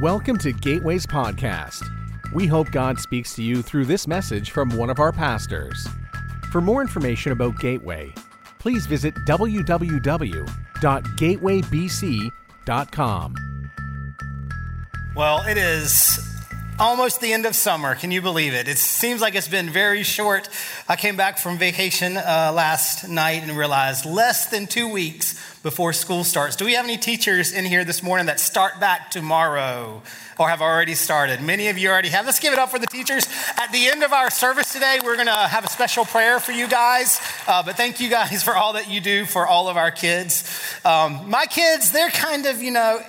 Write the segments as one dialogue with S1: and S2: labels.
S1: Welcome to Gateway's podcast. We hope God speaks to you through this message from one of our pastors. For more information about Gateway, please visit www.gatewaybc.com.
S2: Well, it is almost the end of summer. Can you believe it? It seems like it's been very short. I came back from vacation uh, last night and realized less than two weeks before school starts. Do we have any teachers in here this morning that start back tomorrow or have already started? Many of you already have. Let's give it up for the teachers. At the end of our service today, we're going to have a special prayer for you guys. Uh, but thank you guys for all that you do for all of our kids. Um, my kids, they're kind of, you know,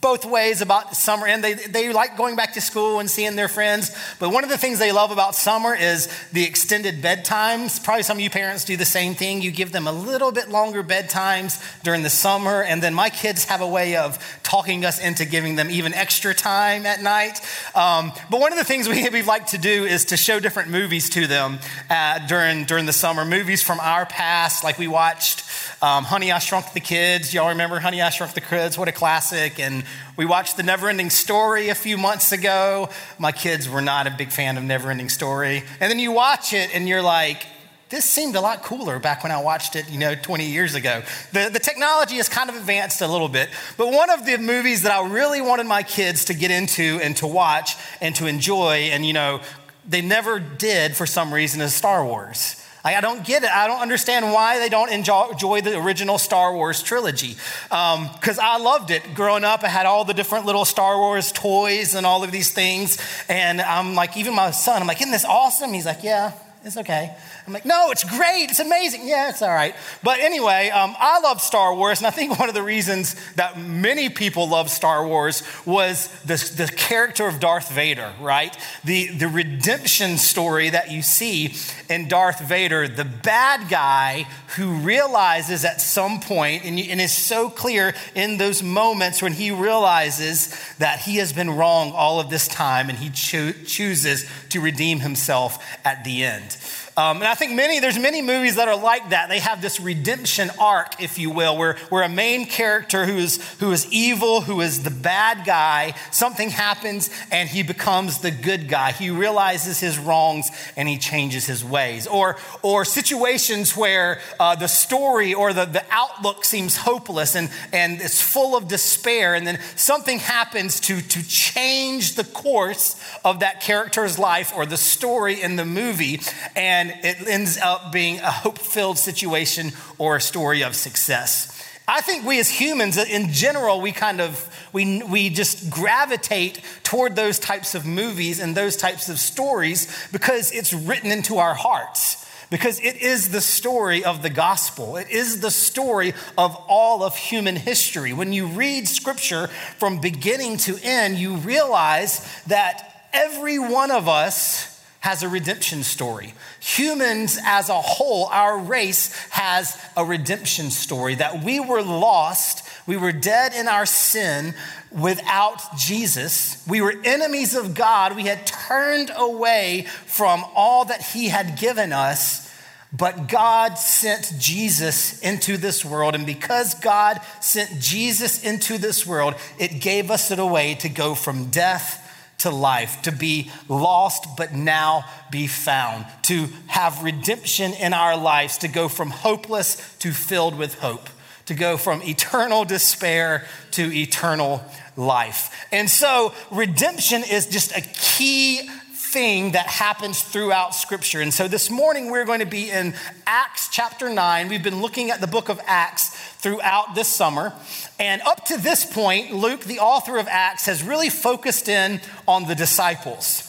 S2: both ways about summer. And they, they like going back to school and seeing their friends. But one of the things they love about summer is the extended bedtimes. Probably some of you parents do the same thing. You give them a little bit longer bedtimes during the summer. And then my kids have a way of talking us into giving them even extra time at night. Um, but one of the things we, we like to do is to show different movies to them uh, during, during the summer. Movies from our past like we watched um, honey i shrunk the kids y'all remember honey i shrunk the kids what a classic and we watched The Neverending Story a few months ago. My kids were not a big fan of Neverending Story. And then you watch it and you're like, this seemed a lot cooler back when I watched it, you know, 20 years ago. The, the technology has kind of advanced a little bit, but one of the movies that I really wanted my kids to get into and to watch and to enjoy, and, you know, they never did for some reason, is Star Wars. I don't get it. I don't understand why they don't enjoy the original Star Wars trilogy. Because um, I loved it. Growing up, I had all the different little Star Wars toys and all of these things. And I'm like, even my son, I'm like, isn't this awesome? He's like, yeah, it's okay. I'm like, no, it's great. It's amazing. Yeah, it's all right. But anyway, um, I love Star Wars. And I think one of the reasons that many people love Star Wars was the, the character of Darth Vader, right? The, the redemption story that you see in Darth Vader, the bad guy who realizes at some point, and, and is so clear in those moments when he realizes that he has been wrong all of this time and he cho- chooses to redeem himself at the end. Um, and I think many, there's many movies that are like that. They have this redemption arc, if you will, where, where a main character who is, who is evil, who is the bad guy, something happens and he becomes the good guy. He realizes his wrongs and he changes his ways. Or, or situations where uh, the story or the, the outlook seems hopeless and, and it's full of despair. And then something happens to, to change the course of that character's life or the story in the movie. And and it ends up being a hope filled situation or a story of success. I think we as humans, in general, we kind of we, we just gravitate toward those types of movies and those types of stories because it's written into our hearts. Because it is the story of the gospel. It is the story of all of human history. When you read scripture from beginning to end, you realize that every one of us has a redemption story. Humans as a whole, our race has a redemption story that we were lost, we were dead in our sin without Jesus. We were enemies of God. We had turned away from all that He had given us. But God sent Jesus into this world. And because God sent Jesus into this world, it gave us a way to go from death to life, to be lost but now be found, to have redemption in our lives, to go from hopeless to filled with hope, to go from eternal despair to eternal life. And so, redemption is just a key thing that happens throughout Scripture. And so this morning we're going to be in Acts chapter 9. We've been looking at the book of Acts throughout this summer. And up to this point, Luke, the author of Acts, has really focused in on the disciples.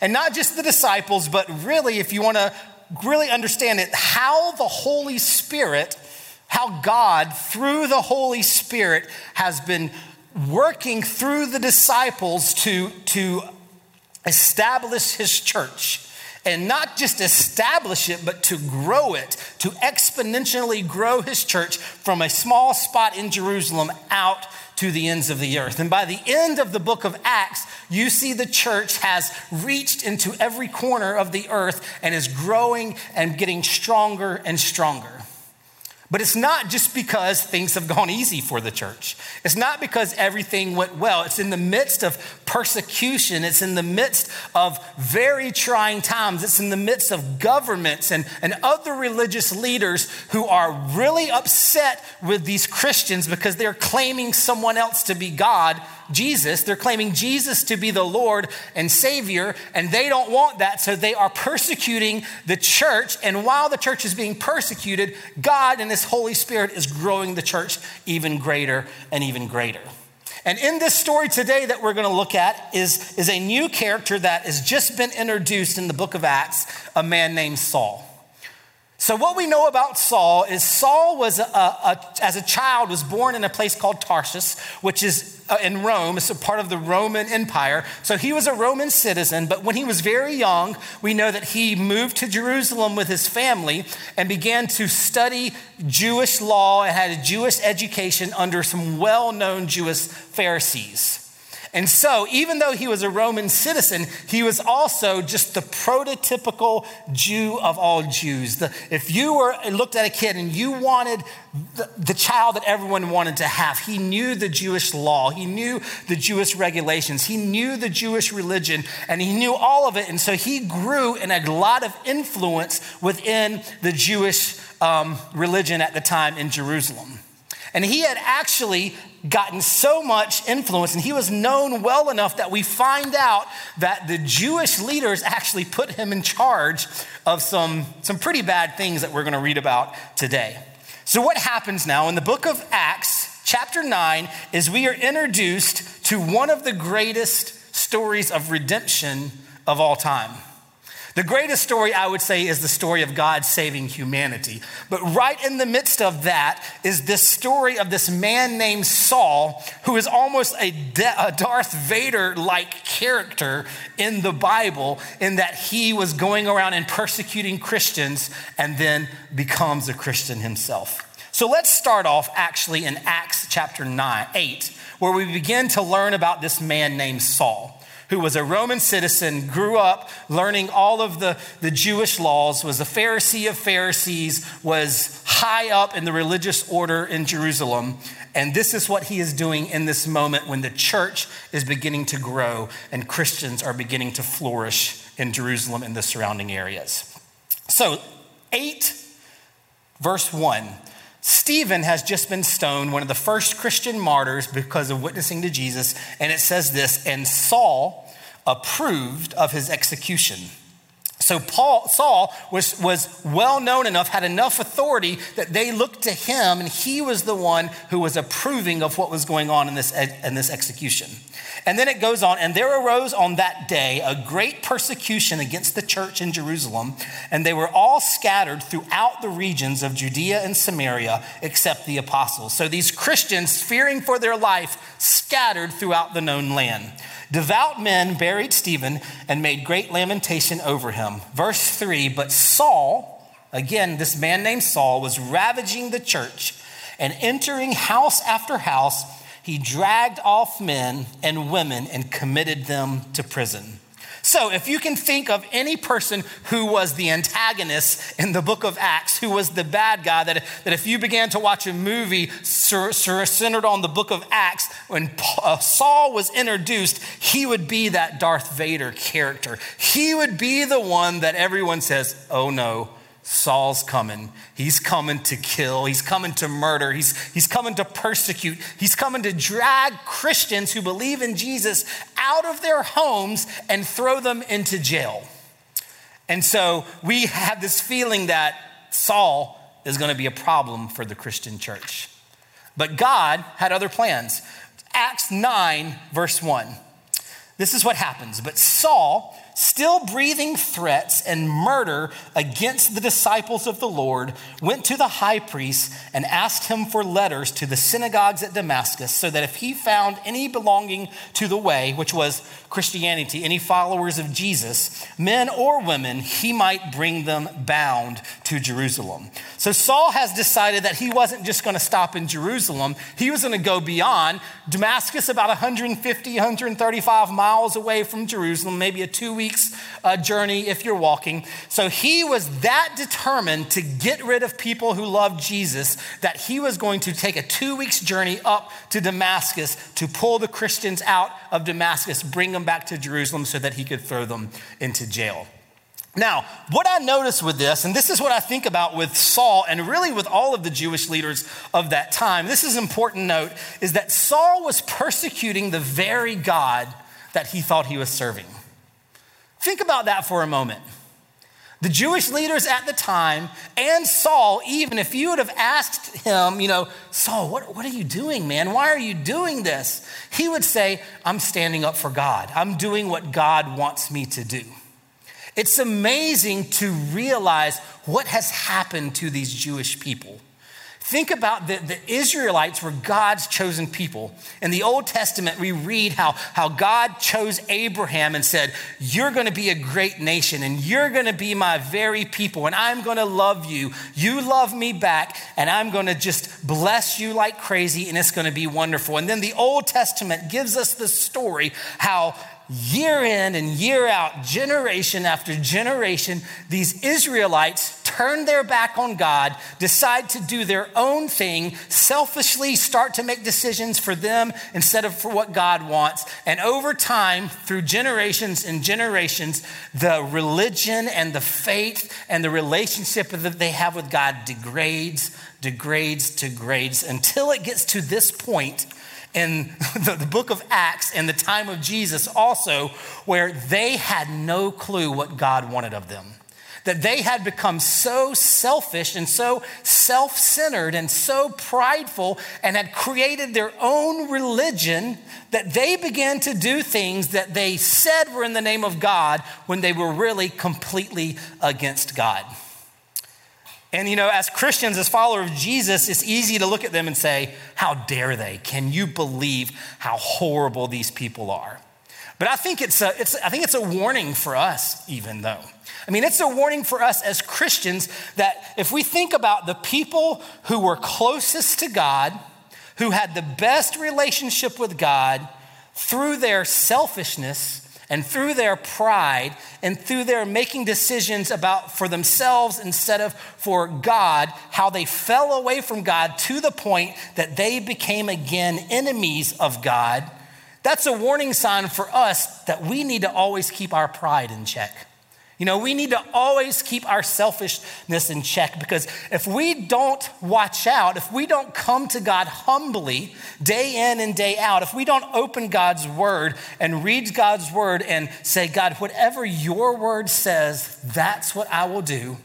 S2: And not just the disciples, but really, if you want to really understand it, how the Holy Spirit, how God, through the Holy Spirit, has been working through the disciples to, to establish his church. And not just establish it, but to grow it, to exponentially grow his church from a small spot in Jerusalem out to the ends of the earth. And by the end of the book of Acts, you see the church has reached into every corner of the earth and is growing and getting stronger and stronger. But it's not just because things have gone easy for the church. It's not because everything went well. It's in the midst of persecution. It's in the midst of very trying times. It's in the midst of governments and, and other religious leaders who are really upset with these Christians because they're claiming someone else to be God Jesus. They're claiming Jesus to be the Lord and Savior, and they don't want that, so they are persecuting the church. And while the church is being persecuted, God and His Holy Spirit is growing the church even greater and even greater. And in this story today that we're going to look at is, is a new character that has just been introduced in the book of Acts, a man named Saul. So what we know about Saul is Saul was, a, a, as a child, was born in a place called Tarsus, which is uh, in Rome. It's a part of the Roman Empire. So he was a Roman citizen, but when he was very young, we know that he moved to Jerusalem with his family and began to study Jewish law and had a Jewish education under some well-known Jewish Pharisees. And so, even though he was a Roman citizen, he was also just the prototypical Jew of all Jews. The, if you were looked at a kid and you wanted the, the child that everyone wanted to have, he knew the Jewish law, he knew the Jewish regulations, he knew the Jewish religion, and he knew all of it. And so he grew in a lot of influence within the Jewish um, religion at the time in Jerusalem. And he had actually gotten so much influence and he was known well enough that we find out that the Jewish leaders actually put him in charge of some, some pretty bad things that we're going to read about today. So, what happens now in the book of Acts, chapter 9, is we are introduced to one of the greatest stories of redemption of all time. The greatest story, I would say, is the story of God saving humanity. But right in the midst of that is this story of this man named Saul, who is almost a, De- a Darth Vader like character in the Bible, in that he was going around and persecuting Christians and then becomes a Christian himself. So let's start off actually in Acts chapter 9, 8, where we begin to learn about this man named Saul who was a Roman citizen, grew up learning all of the, the Jewish laws, was a Pharisee of Pharisees, was high up in the religious order in Jerusalem. And this is what he is doing in this moment when the church is beginning to grow and Christians are beginning to flourish in Jerusalem and the surrounding areas. So, 8, verse 1. Stephen has just been stoned, one of the first Christian martyrs because of witnessing to Jesus. And it says this, and Saul approved of his execution. So Paul, Saul was, was well known enough, had enough authority that they looked to him, and he was the one who was approving of what was going on in this, in this execution. And then it goes on, and there arose on that day a great persecution against the church in Jerusalem, and they were all scattered throughout the regions of Judea and Samaria, except the apostles. So these Christians, fearing for their life, scattered throughout the known land. Devout men buried Stephen and made great lamentation over him. Verse 3 But Saul, again, this man named Saul, was ravaging the church and entering house after house he dragged off men and women and committed them to prison. So, if you can think of any person who was the antagonist in the book of Acts, who was the bad guy, that, that if you began to watch a movie centered on the book of Acts, when uh, Saul was introduced, he would be that Darth Vader character. He would be the one that everyone says, oh no, Saul's coming. He's coming to kill. He's coming to murder. He's, he's coming to persecute. He's coming to drag Christians who believe in Jesus out of their homes and throw them into jail. And so we have this feeling that Saul is going to be a problem for the Christian church. But God had other plans. Acts 9, verse 1. This is what happens. But Saul, still breathing threats and murder against the disciples of the Lord, went to the high priest and asked him for letters to the synagogues at Damascus, so that if he found any belonging to the way, which was Christianity, any followers of Jesus, men or women, he might bring them bound to Jerusalem. So Saul has decided that he wasn't just going to stop in Jerusalem, he was going to go beyond. Damascus, about 150, 135 miles away from Jerusalem, maybe a two week weeks uh, journey if you're walking. So he was that determined to get rid of people who loved Jesus that he was going to take a two weeks journey up to Damascus to pull the Christians out of Damascus, bring them back to Jerusalem so that he could throw them into jail. Now, what I notice with this, and this is what I think about with Saul and really with all of the Jewish leaders of that time, this is an important note, is that Saul was persecuting the very God that he thought he was serving. Think about that for a moment. The Jewish leaders at the time, and Saul, even if you would have asked him, you know, Saul, what, what are you doing, man? Why are you doing this? He would say, I'm standing up for God. I'm doing what God wants me to do. It's amazing to realize what has happened to these Jewish people. Think about the, the Israelites were God's chosen people. In the Old Testament, we read how, how God chose Abraham and said, You're going to be a great nation and you're going to be my very people and I'm going to love you. You love me back and I'm going to just bless you like crazy and it's going to be wonderful. And then the Old Testament gives us the story how year in and year out, generation after generation, these Israelites turn their back on God, decide to do their own thing, selfishly start to make decisions for them instead of for what God wants. And over time, through generations and generations, the religion and the faith and the relationship that they have with God degrades, degrades, degrades until it gets to this point in the, the, book of Acts in the time of Jesus also, where they had no clue what God wanted of them. That they had become so selfish and so self centered and so prideful and had created their own religion that they began to do things that they said were in the name of God when they were really completely against God. And you know, as Christians, as followers of Jesus, it's easy to look at them and say, How dare they? Can you believe how horrible these people are? But I think it's a, it's, I think it's a warning for us, even though. I mean, it's a warning for us as Christians that if we think about the people who were closest to God, who had the best relationship with God, through their selfishness, and through their pride and through their making decisions about for themselves instead of for God, how they fell away from God to the point that they became again enemies of God. That's a warning sign for us that we need to always keep our pride in check. You know, we need to always keep our selfishness in check because if we don't watch out, if we don't come to God humbly day in and day out, if we don't open God's word and read God's word and say, God, whatever your word says, that's what I will do,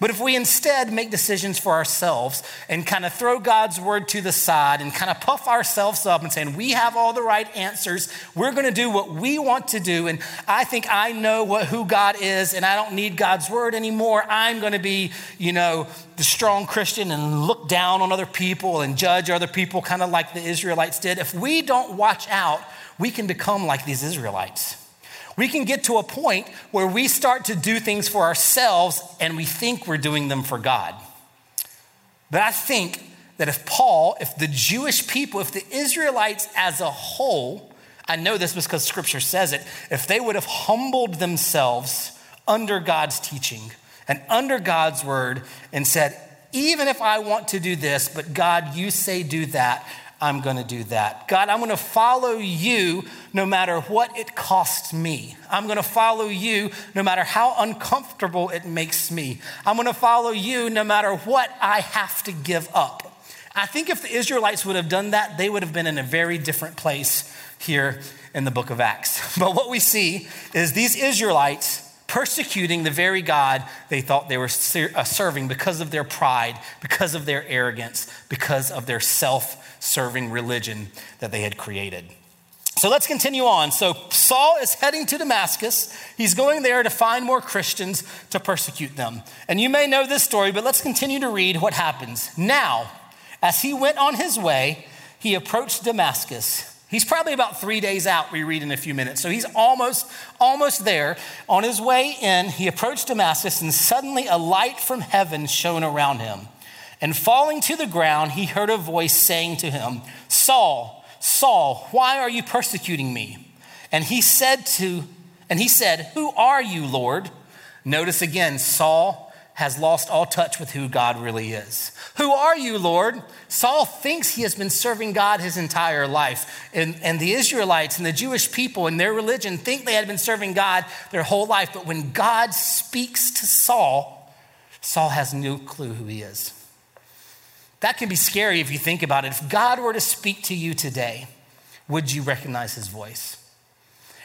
S2: but if we instead make decisions for ourselves and kind of throw God's word to the side and kind of puff ourselves up and saying, we have all the right answers, we're going to do what we want to do. And I think I know what, who God is and I don't need God's word anymore. I'm going to be, you know, the strong Christian and look down on other people and judge other people, kind of like the Israelites did. If we don't watch out, we can become like these Israelites we can get to a point where we start to do things for ourselves and we think we're doing them for God. But I think that if Paul, if the Jewish people, if the Israelites as a whole, I know this because scripture says it, if they would have humbled themselves under God's teaching and under God's word and said, even if I want to do this, but God, you say do that, I'm going to do that. God, I'm going to follow you no matter what it costs me. I'm going to follow you no matter how uncomfortable it makes me. I'm going to follow you no matter what I have to give up. I think if the Israelites would have done that, they would have been in a very different place here in the book of Acts. But what we see is these Israelites persecuting the very God they thought they were uh, serving because of their pride, because of their arrogance, because of their self serving religion that they had created. So let's continue on. So Saul is heading to Damascus. He's going there to find more Christians to persecute them. And you may know this story, but let's continue to read what happens. Now, as he went on his way, he approached Damascus. He's probably about three days out, we read in a few minutes. So he's almost, almost there. On his way in, he approached Damascus, and suddenly a light from heaven shone around him. And falling to the ground, he heard a voice saying to him, Saul, Saul, why are you persecuting me? And he said to, And he said, Who are you, Lord? Notice again, Saul has lost all touch with who God really is. Who are you, Lord? Saul thinks he has been serving God his entire life. And, and the Israelites and the Jewish people and their religion think they had been serving God their whole life. But when God speaks to Saul, Saul has no clue who he is. That can be scary if you think about it. If God were to speak to you today, would you recognize his voice?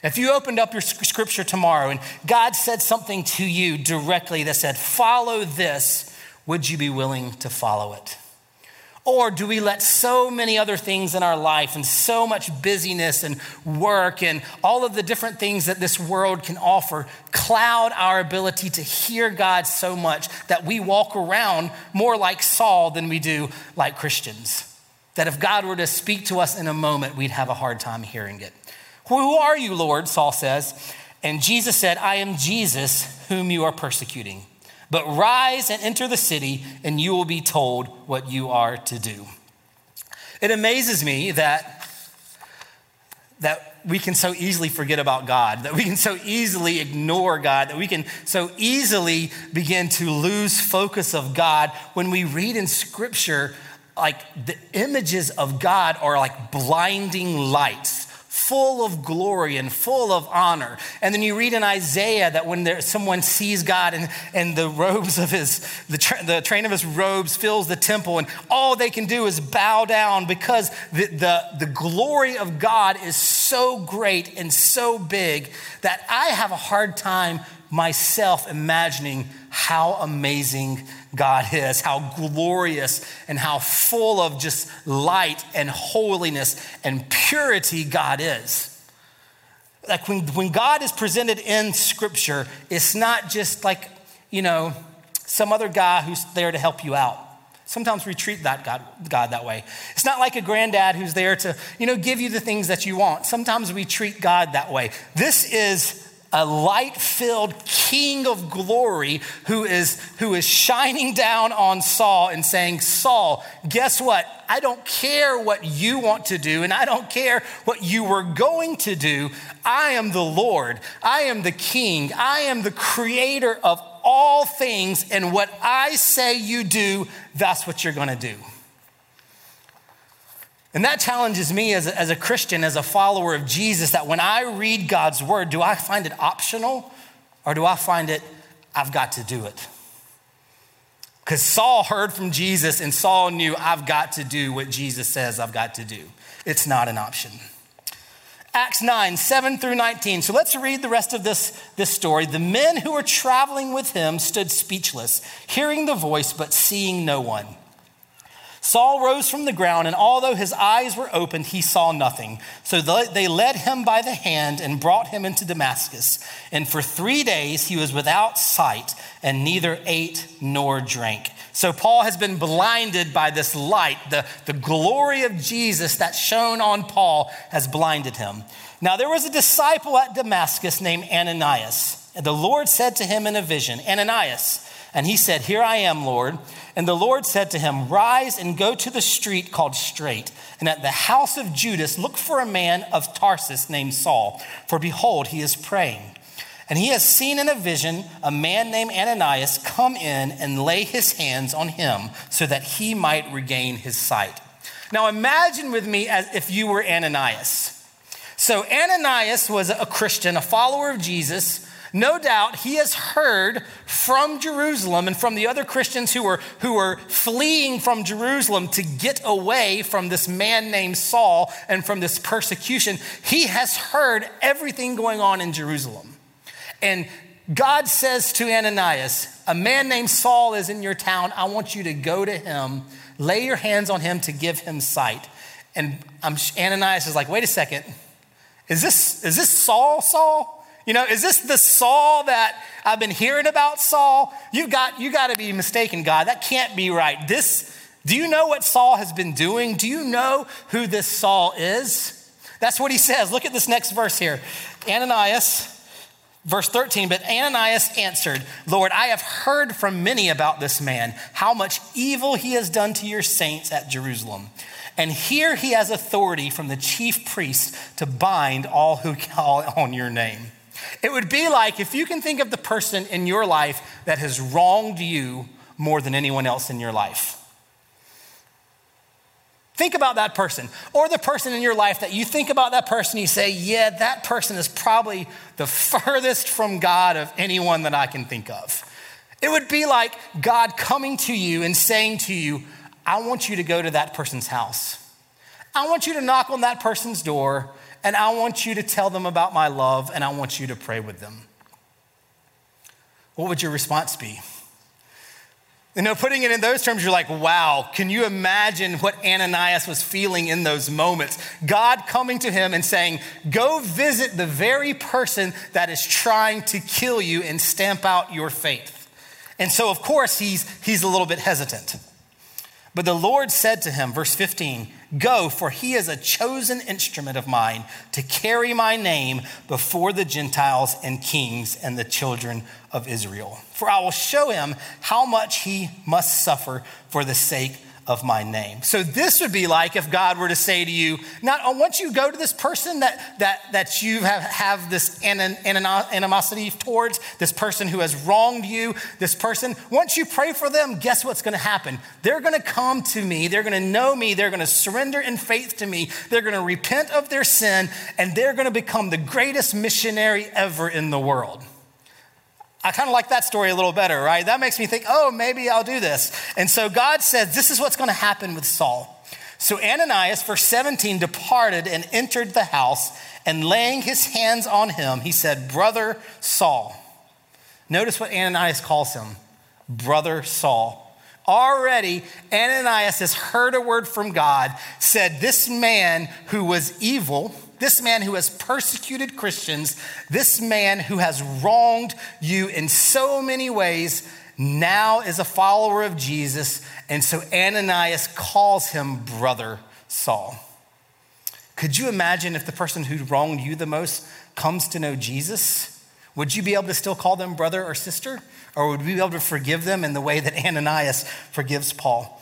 S2: If you opened up your scripture tomorrow and God said something to you directly that said, follow this, would you be willing to follow it? Or do we let so many other things in our life and so much busyness and work and all of the different things that this world can offer cloud our ability to hear God so much that we walk around more like Saul than we do like Christians? That if God were to speak to us in a moment, we'd have a hard time hearing it. Who are you, Lord? Saul says. And Jesus said, I am Jesus whom you are persecuting. But rise and enter the city, and you will be told what you are to do. It amazes me that, that we can so easily forget about God, that we can so easily ignore God, that we can so easily begin to lose focus of God when we read in Scripture, like the images of God are like blinding lights full of glory and full of honor. And then you read in Isaiah that when there, someone sees God and, and the robes of his, the, tra- the train of his robes fills the temple, and all they can do is bow down because the, the, the glory of God is so great and so big that I have a hard time myself imagining how amazing God is, how glorious and how full of just light and holiness and purity God is. Like when, when God is presented in Scripture, it's not just like, you know, some other guy who's there to help you out. Sometimes we treat that God, God that way. It's not like a granddad who's there to, you know, give you the things that you want. Sometimes we treat God that way. This is a light filled king of glory who is, who is shining down on Saul and saying, Saul, guess what? I don't care what you want to do, and I don't care what you were going to do. I am the Lord. I am the king. I am the creator of all things, and what I say you do, that's what you're going to do. And that challenges me as a, as a Christian, as a follower of Jesus, that when I read God's word, do I find it optional or do I find it, I've got to do it? Because Saul heard from Jesus and Saul knew, I've got to do what Jesus says I've got to do. It's not an option. Acts 9, 7 through 19. So let's read the rest of this, this story. The men who were traveling with him stood speechless, hearing the voice, but seeing no one. Saul rose from the ground, and although his eyes were opened, he saw nothing. So they led him by the hand and brought him into Damascus. And for three days he was without sight and neither ate nor drank. So Paul has been blinded by this light. The, the glory of Jesus that shone on Paul has blinded him. Now there was a disciple at Damascus named Ananias. And the Lord said to him in a vision, Ananias. And he said, Here I am, Lord. And the Lord said to him, Rise and go to the street called Straight, and at the house of Judas look for a man of Tarsus named Saul, for behold, he is praying. And he has seen in a vision a man named Ananias come in and lay his hands on him so that he might regain his sight. Now imagine with me as if you were Ananias. So Ananias was a Christian, a follower of Jesus no doubt he has heard from Jerusalem and from the other Christians who were, who were fleeing from Jerusalem to get away from this man named Saul and from this persecution. He has heard everything going on in Jerusalem. And God says to Ananias, A man named Saul is in your town. I want you to go to him, lay your hands on him to give him sight. And Ananias is like, Wait a second. Is this, is this Saul, Saul? You know, is this the Saul that I've been hearing about, Saul? You got you got to be mistaken, God. That can't be right. This do you know what Saul has been doing? Do you know who this Saul is? That's what he says. Look at this next verse here. Ananias Verse 13, but Ananias answered, Lord, I have heard from many about this man, how much evil he has done to your saints at Jerusalem. And here he has authority from the chief priest to bind all who call on your name. It would be like if you can think of the person in your life that has wronged you more than anyone else in your life. Think about that person, or the person in your life that you think about that person, you say, Yeah, that person is probably the furthest from God of anyone that I can think of. It would be like God coming to you and saying to you, I want you to go to that person's house. I want you to knock on that person's door, and I want you to tell them about my love, and I want you to pray with them. What would your response be? You know, putting it in those terms, you're like, wow, can you imagine what Ananias was feeling in those moments? God coming to him and saying, go visit the very person that is trying to kill you and stamp out your faith. And so, of course, he's, he's a little bit hesitant. But the Lord said to him, verse 15, Go, for he is a chosen instrument of mine to carry my name before the Gentiles and kings and the children of Israel. For I will show him how much he must suffer for the sake of my name. So this would be like if God were to say to you, not once you go to this person that that that you have, have this animosity towards, this person who has wronged you, this person, once you pray for them, guess what's going to happen? They're going to come to me, they're going to know me, they're going to surrender in faith to me, they're going to repent of their sin, and they're going to become the greatest missionary ever in the world. I kind of like that story a little better, right? That makes me think, oh, maybe I'll do this. And so God says, this is what's going to happen with Saul. So Ananias, verse 17, departed and entered the house, and laying his hands on him, he said, Brother Saul. Notice what Ananias calls him Brother Saul. Already, Ananias has heard a word from God, said, This man who was evil, this man who has persecuted Christians, this man who has wronged you in so many ways, now is a follower of Jesus. And so Ananias calls him brother Saul. Could you imagine if the person who wronged you the most comes to know Jesus? Would you be able to still call them brother or sister? Or would we be able to forgive them in the way that Ananias forgives Paul?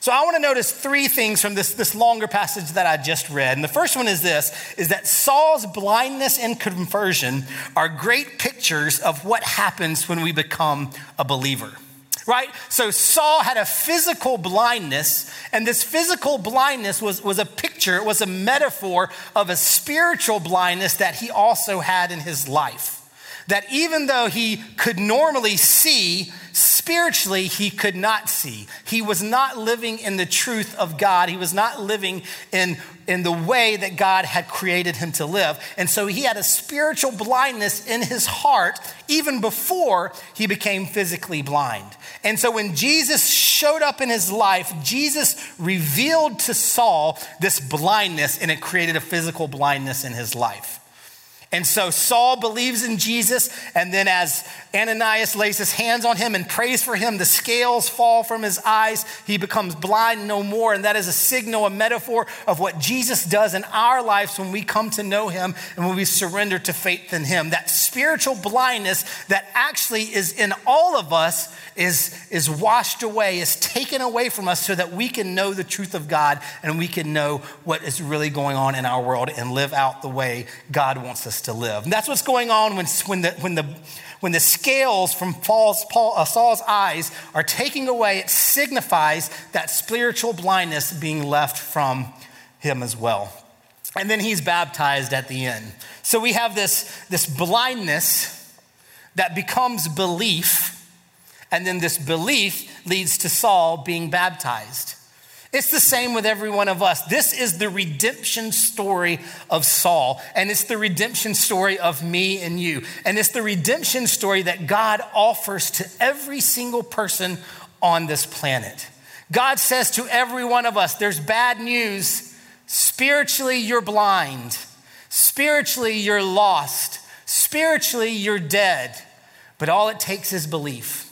S2: So I want to notice three things from this, this longer passage that I just read. And the first one is this is that Saul's blindness and conversion are great pictures of what happens when we become a believer. Right? So Saul had a physical blindness, and this physical blindness was, was a picture, it was a metaphor of a spiritual blindness that he also had in his life that even though he could normally see, spiritually he could not see. He was not living in the truth of God. He was not living in, in the way that God had created him to live. And so he had a spiritual blindness in his heart even before he became physically blind. And so when Jesus showed up in his life, Jesus revealed to Saul this blindness and it created a physical blindness in his life. And so Saul believes in Jesus, and then as Ananias lays his hands on him and prays for him, the scales fall from his eyes. He becomes blind no more. And that is a signal, a metaphor of what Jesus does in our lives when we come to know him and when we surrender to faith in him. That spiritual blindness that actually is in all of us is, is washed away, is taken away from us so that we can know the truth of God and we can know what is really going on in our world and live out the way God wants us to live. And that's what's going on when, when, the, when, the, when the scales from Paul's, Paul, uh, Saul's eyes are taking away. It signifies that spiritual blindness being left from him as well. And then he's baptized at the end. So we have this, this blindness that becomes belief, and then this belief leads to Saul being baptized. It's the same with every one of us. This is the redemption story of Saul, and it's the redemption story of me and you. And it's the redemption story that God offers to every single person on this planet. God says to every one of us, there's bad news. Spiritually, you're blind. Spiritually, you're lost. Spiritually, you're dead. But all it takes is belief.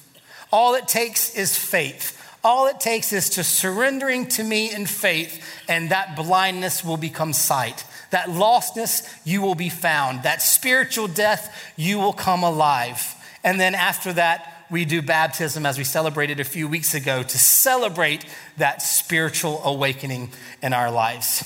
S2: All it takes is faith. All it takes is to surrendering to me in faith, and that blindness will become sight. That lostness, you will be found. That spiritual death, you will come alive. And then after that, we do baptism as we celebrated a few weeks ago to celebrate that spiritual awakening in our lives.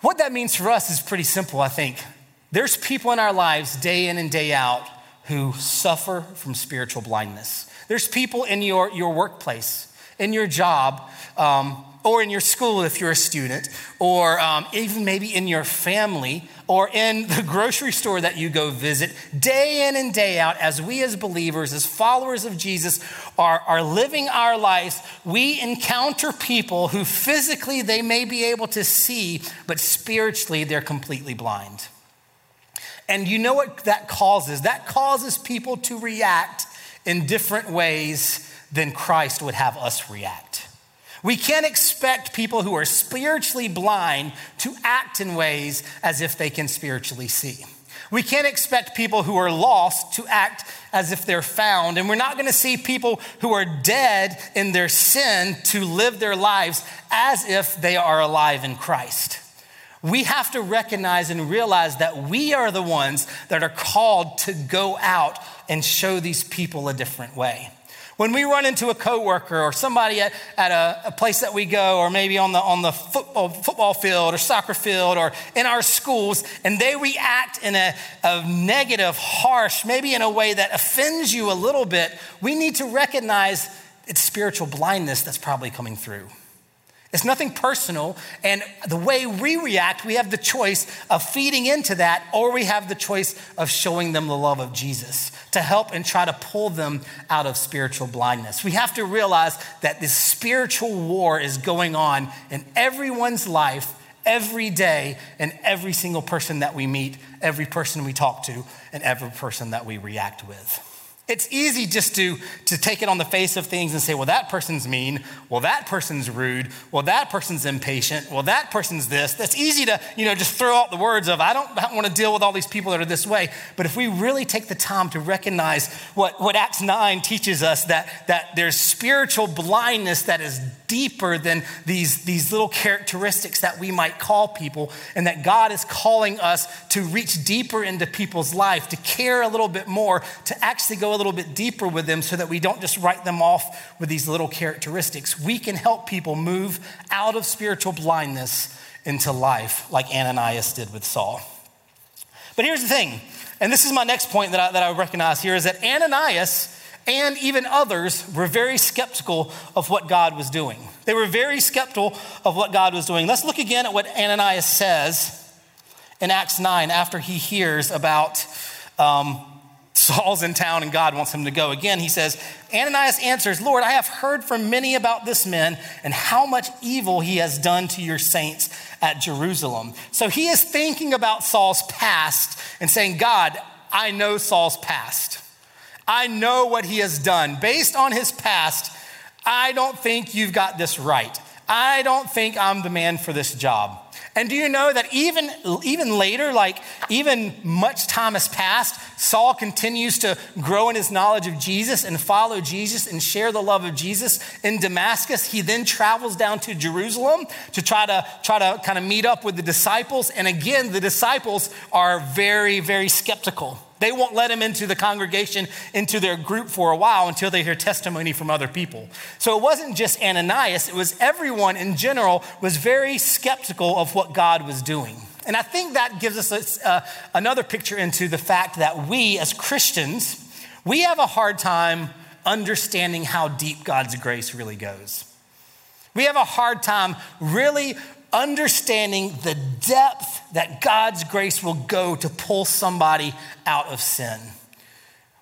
S2: What that means for us is pretty simple, I think. There's people in our lives day in and day out who suffer from spiritual blindness. There's people in your, your workplace, in your job, um, or in your school if you're a student, or um, even maybe in your family, or in the grocery store that you go visit, day in and day out, as we as believers, as followers of Jesus, are, are living our lives, we encounter people who physically they may be able to see, but spiritually they're completely blind. And you know what that causes? That causes people to react in different ways than Christ would have us react. We can't expect people who are spiritually blind to act in ways as if they can spiritually see. We can't expect people who are lost to act as if they're found. And we're not going to see people who are dead in their sin to live their lives as if they are alive in Christ. We have to recognize and realize that we are the ones that are called to go out and show these people a different way. When we run into a coworker or somebody at, at a, a, place that we go, or maybe on the, on the football, football field or soccer field or in our schools, and they react in a, a negative, harsh, maybe in a way that offends you a little bit, we need to recognize it's spiritual blindness that's probably coming through. It's nothing personal. And the way we react, we have the choice of feeding into that, or we have the choice of showing them the love of Jesus to help and try to pull them out of spiritual blindness. We have to realize that this spiritual war is going on in everyone's life every day, and every single person that we meet, every person we talk to, and every person that we react with. It's easy just to, to take it on the face of things and say, well, that person's mean. Well, that person's rude. Well, that person's impatient. Well, that person's this. That's easy to, you know, just throw out the words of, I don't, I don't want to deal with all these people that are this way. But if we really take the time to recognize what, what Acts 9 teaches us, that, that there's spiritual blindness that is deeper than these, these little characteristics that we might call people, and that God is calling us to reach deeper into people's life, to care a little bit more, to actually go a little bit deeper with them so that we don't just write them off with these little characteristics. We can help people move out of spiritual blindness into life, like Ananias did with Saul. But here's the thing, and this is my next point that I, that I recognize here is that Ananias and even others were very skeptical of what God was doing. They were very skeptical of what God was doing. Let's look again at what Ananias says in Acts 9 after he hears about um, Saul's in town and God wants him to go. Again, he says, Ananias answers, Lord, I have heard from many about this man and how much evil he has done to your saints at Jerusalem. So he is thinking about Saul's past and saying, God, I know Saul's past. I know what he has done. Based on his past, I don't think you've got this right. I don't think I'm the man for this job. And do you know that even, even later, like even much time has passed, Saul continues to grow in his knowledge of Jesus and follow Jesus and share the love of Jesus in Damascus. He then travels down to Jerusalem to try to try to kind of meet up with the disciples. And again, the disciples are very, very skeptical. They won't let him into the congregation, into their group for a while until they hear testimony from other people. So it wasn't just Ananias, it was everyone in general was very skeptical of what God was doing. And I think that gives us uh, another picture into the fact that we as Christians, we have a hard time understanding how deep God's grace really goes. We have a hard time really understanding the depth that God's grace will go to pull somebody out of sin.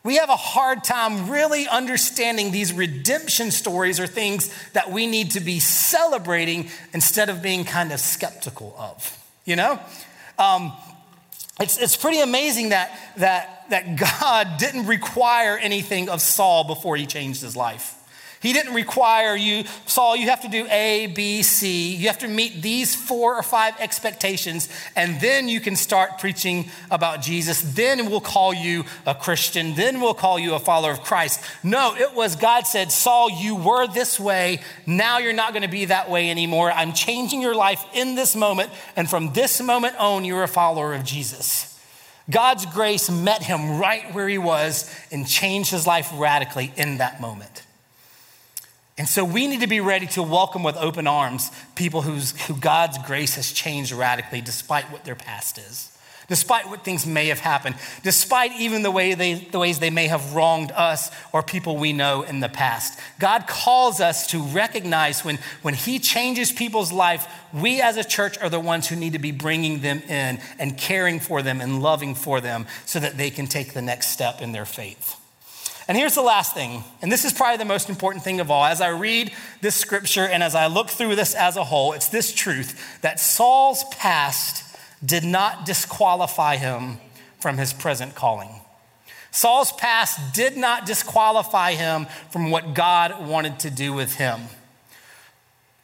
S2: We have a hard time really understanding these redemption stories or things that we need to be celebrating instead of being kind of skeptical of. You know? Um, it's, it's pretty amazing that, that, that God didn't require anything of Saul before he changed his life. He didn't require you, Saul, you have to do A, B, C. You have to meet these four or five expectations, and then you can start preaching about Jesus. Then we'll call you a Christian. Then we'll call you a follower of Christ. No, it was God said, Saul, you were this way. Now you're not going to be that way anymore. I'm changing your life in this moment, and from this moment on, you're a follower of Jesus. God's grace met him right where he was and changed his life radically in that moment. And so we need to be ready to welcome with open arms people whose, who God's grace has changed radically despite what their past is, despite what things may have happened, despite even the, way they, the ways they may have wronged us or people we know in the past. God calls us to recognize when, when He changes people's life, we as a church are the ones who need to be bringing them in and caring for them and loving for them so that they can take the next step in their faith. And here's the last thing, and this is probably the most important thing of all. As I read this scripture and as I look through this as a whole, it's this truth that Saul's past did not disqualify him from his present calling. Saul's past did not disqualify him from what God wanted to do with him.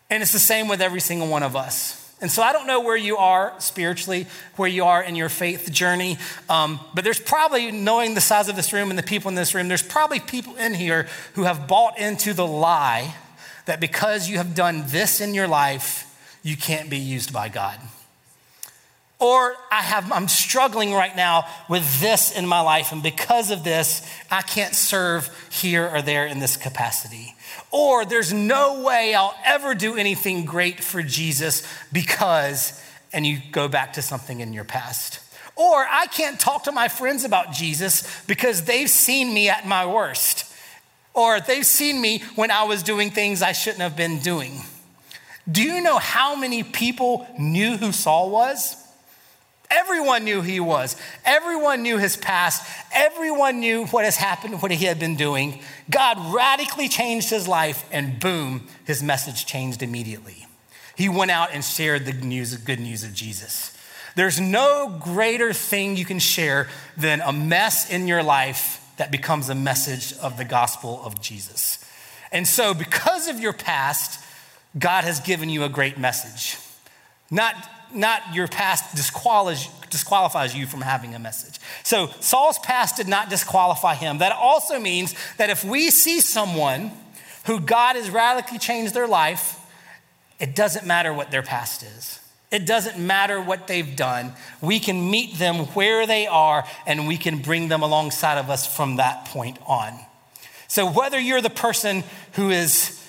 S2: And it's the same with every single one of us. And so I don't know where you are spiritually, where you are in your faith journey, um, but there's probably, knowing the size of this room and the people in this room, there's probably people in here who have bought into the lie that because you have done this in your life, you can't be used by God. Or I have, I'm struggling right now with this in my life, and because of this, I can't serve here or there in this capacity. Or there's no way I'll ever do anything great for Jesus because, and you go back to something in your past. Or I can't talk to my friends about Jesus because they've seen me at my worst. Or they've seen me when I was doing things I shouldn't have been doing. Do you know how many people knew who Saul was? Everyone knew he was. Everyone knew his past. Everyone knew what has happened, what he had been doing. God radically changed his life, and boom, his message changed immediately. He went out and shared the news, good news of Jesus. There's no greater thing you can share than a mess in your life that becomes a message of the gospel of Jesus. And so, because of your past, God has given you a great message. Not not your past disqualifies, disqualifies you from having a message. So Saul's past did not disqualify him. That also means that if we see someone who God has radically changed their life, it doesn't matter what their past is. It doesn't matter what they've done. We can meet them where they are and we can bring them alongside of us from that point on. So, whether you're the person who is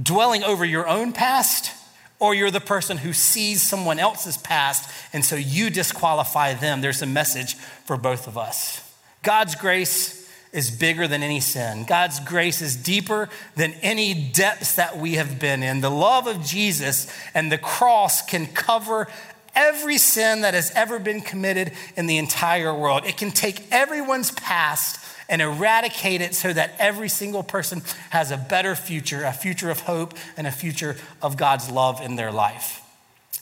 S2: dwelling over your own past or you're the person who sees someone else's past and so you disqualify them. There's a message for both of us. God's grace is bigger than any sin. God's grace is deeper than any depths that we have been in. The love of Jesus and the cross can cover every sin that has ever been committed in the entire world. It can take everyone's past and eradicate it so that every single person has a better future, a future of hope, and a future of God's love in their life.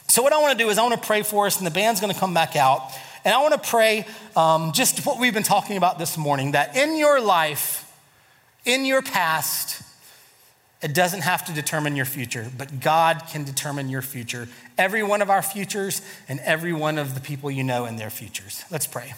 S2: So, what I want to do is, I want to pray for us, and the band's going to come back out. And I want to pray um, just what we've been talking about this morning that in your life, in your past, it doesn't have to determine your future, but God can determine your future, every one of our futures, and every one of the people you know in their futures. Let's pray.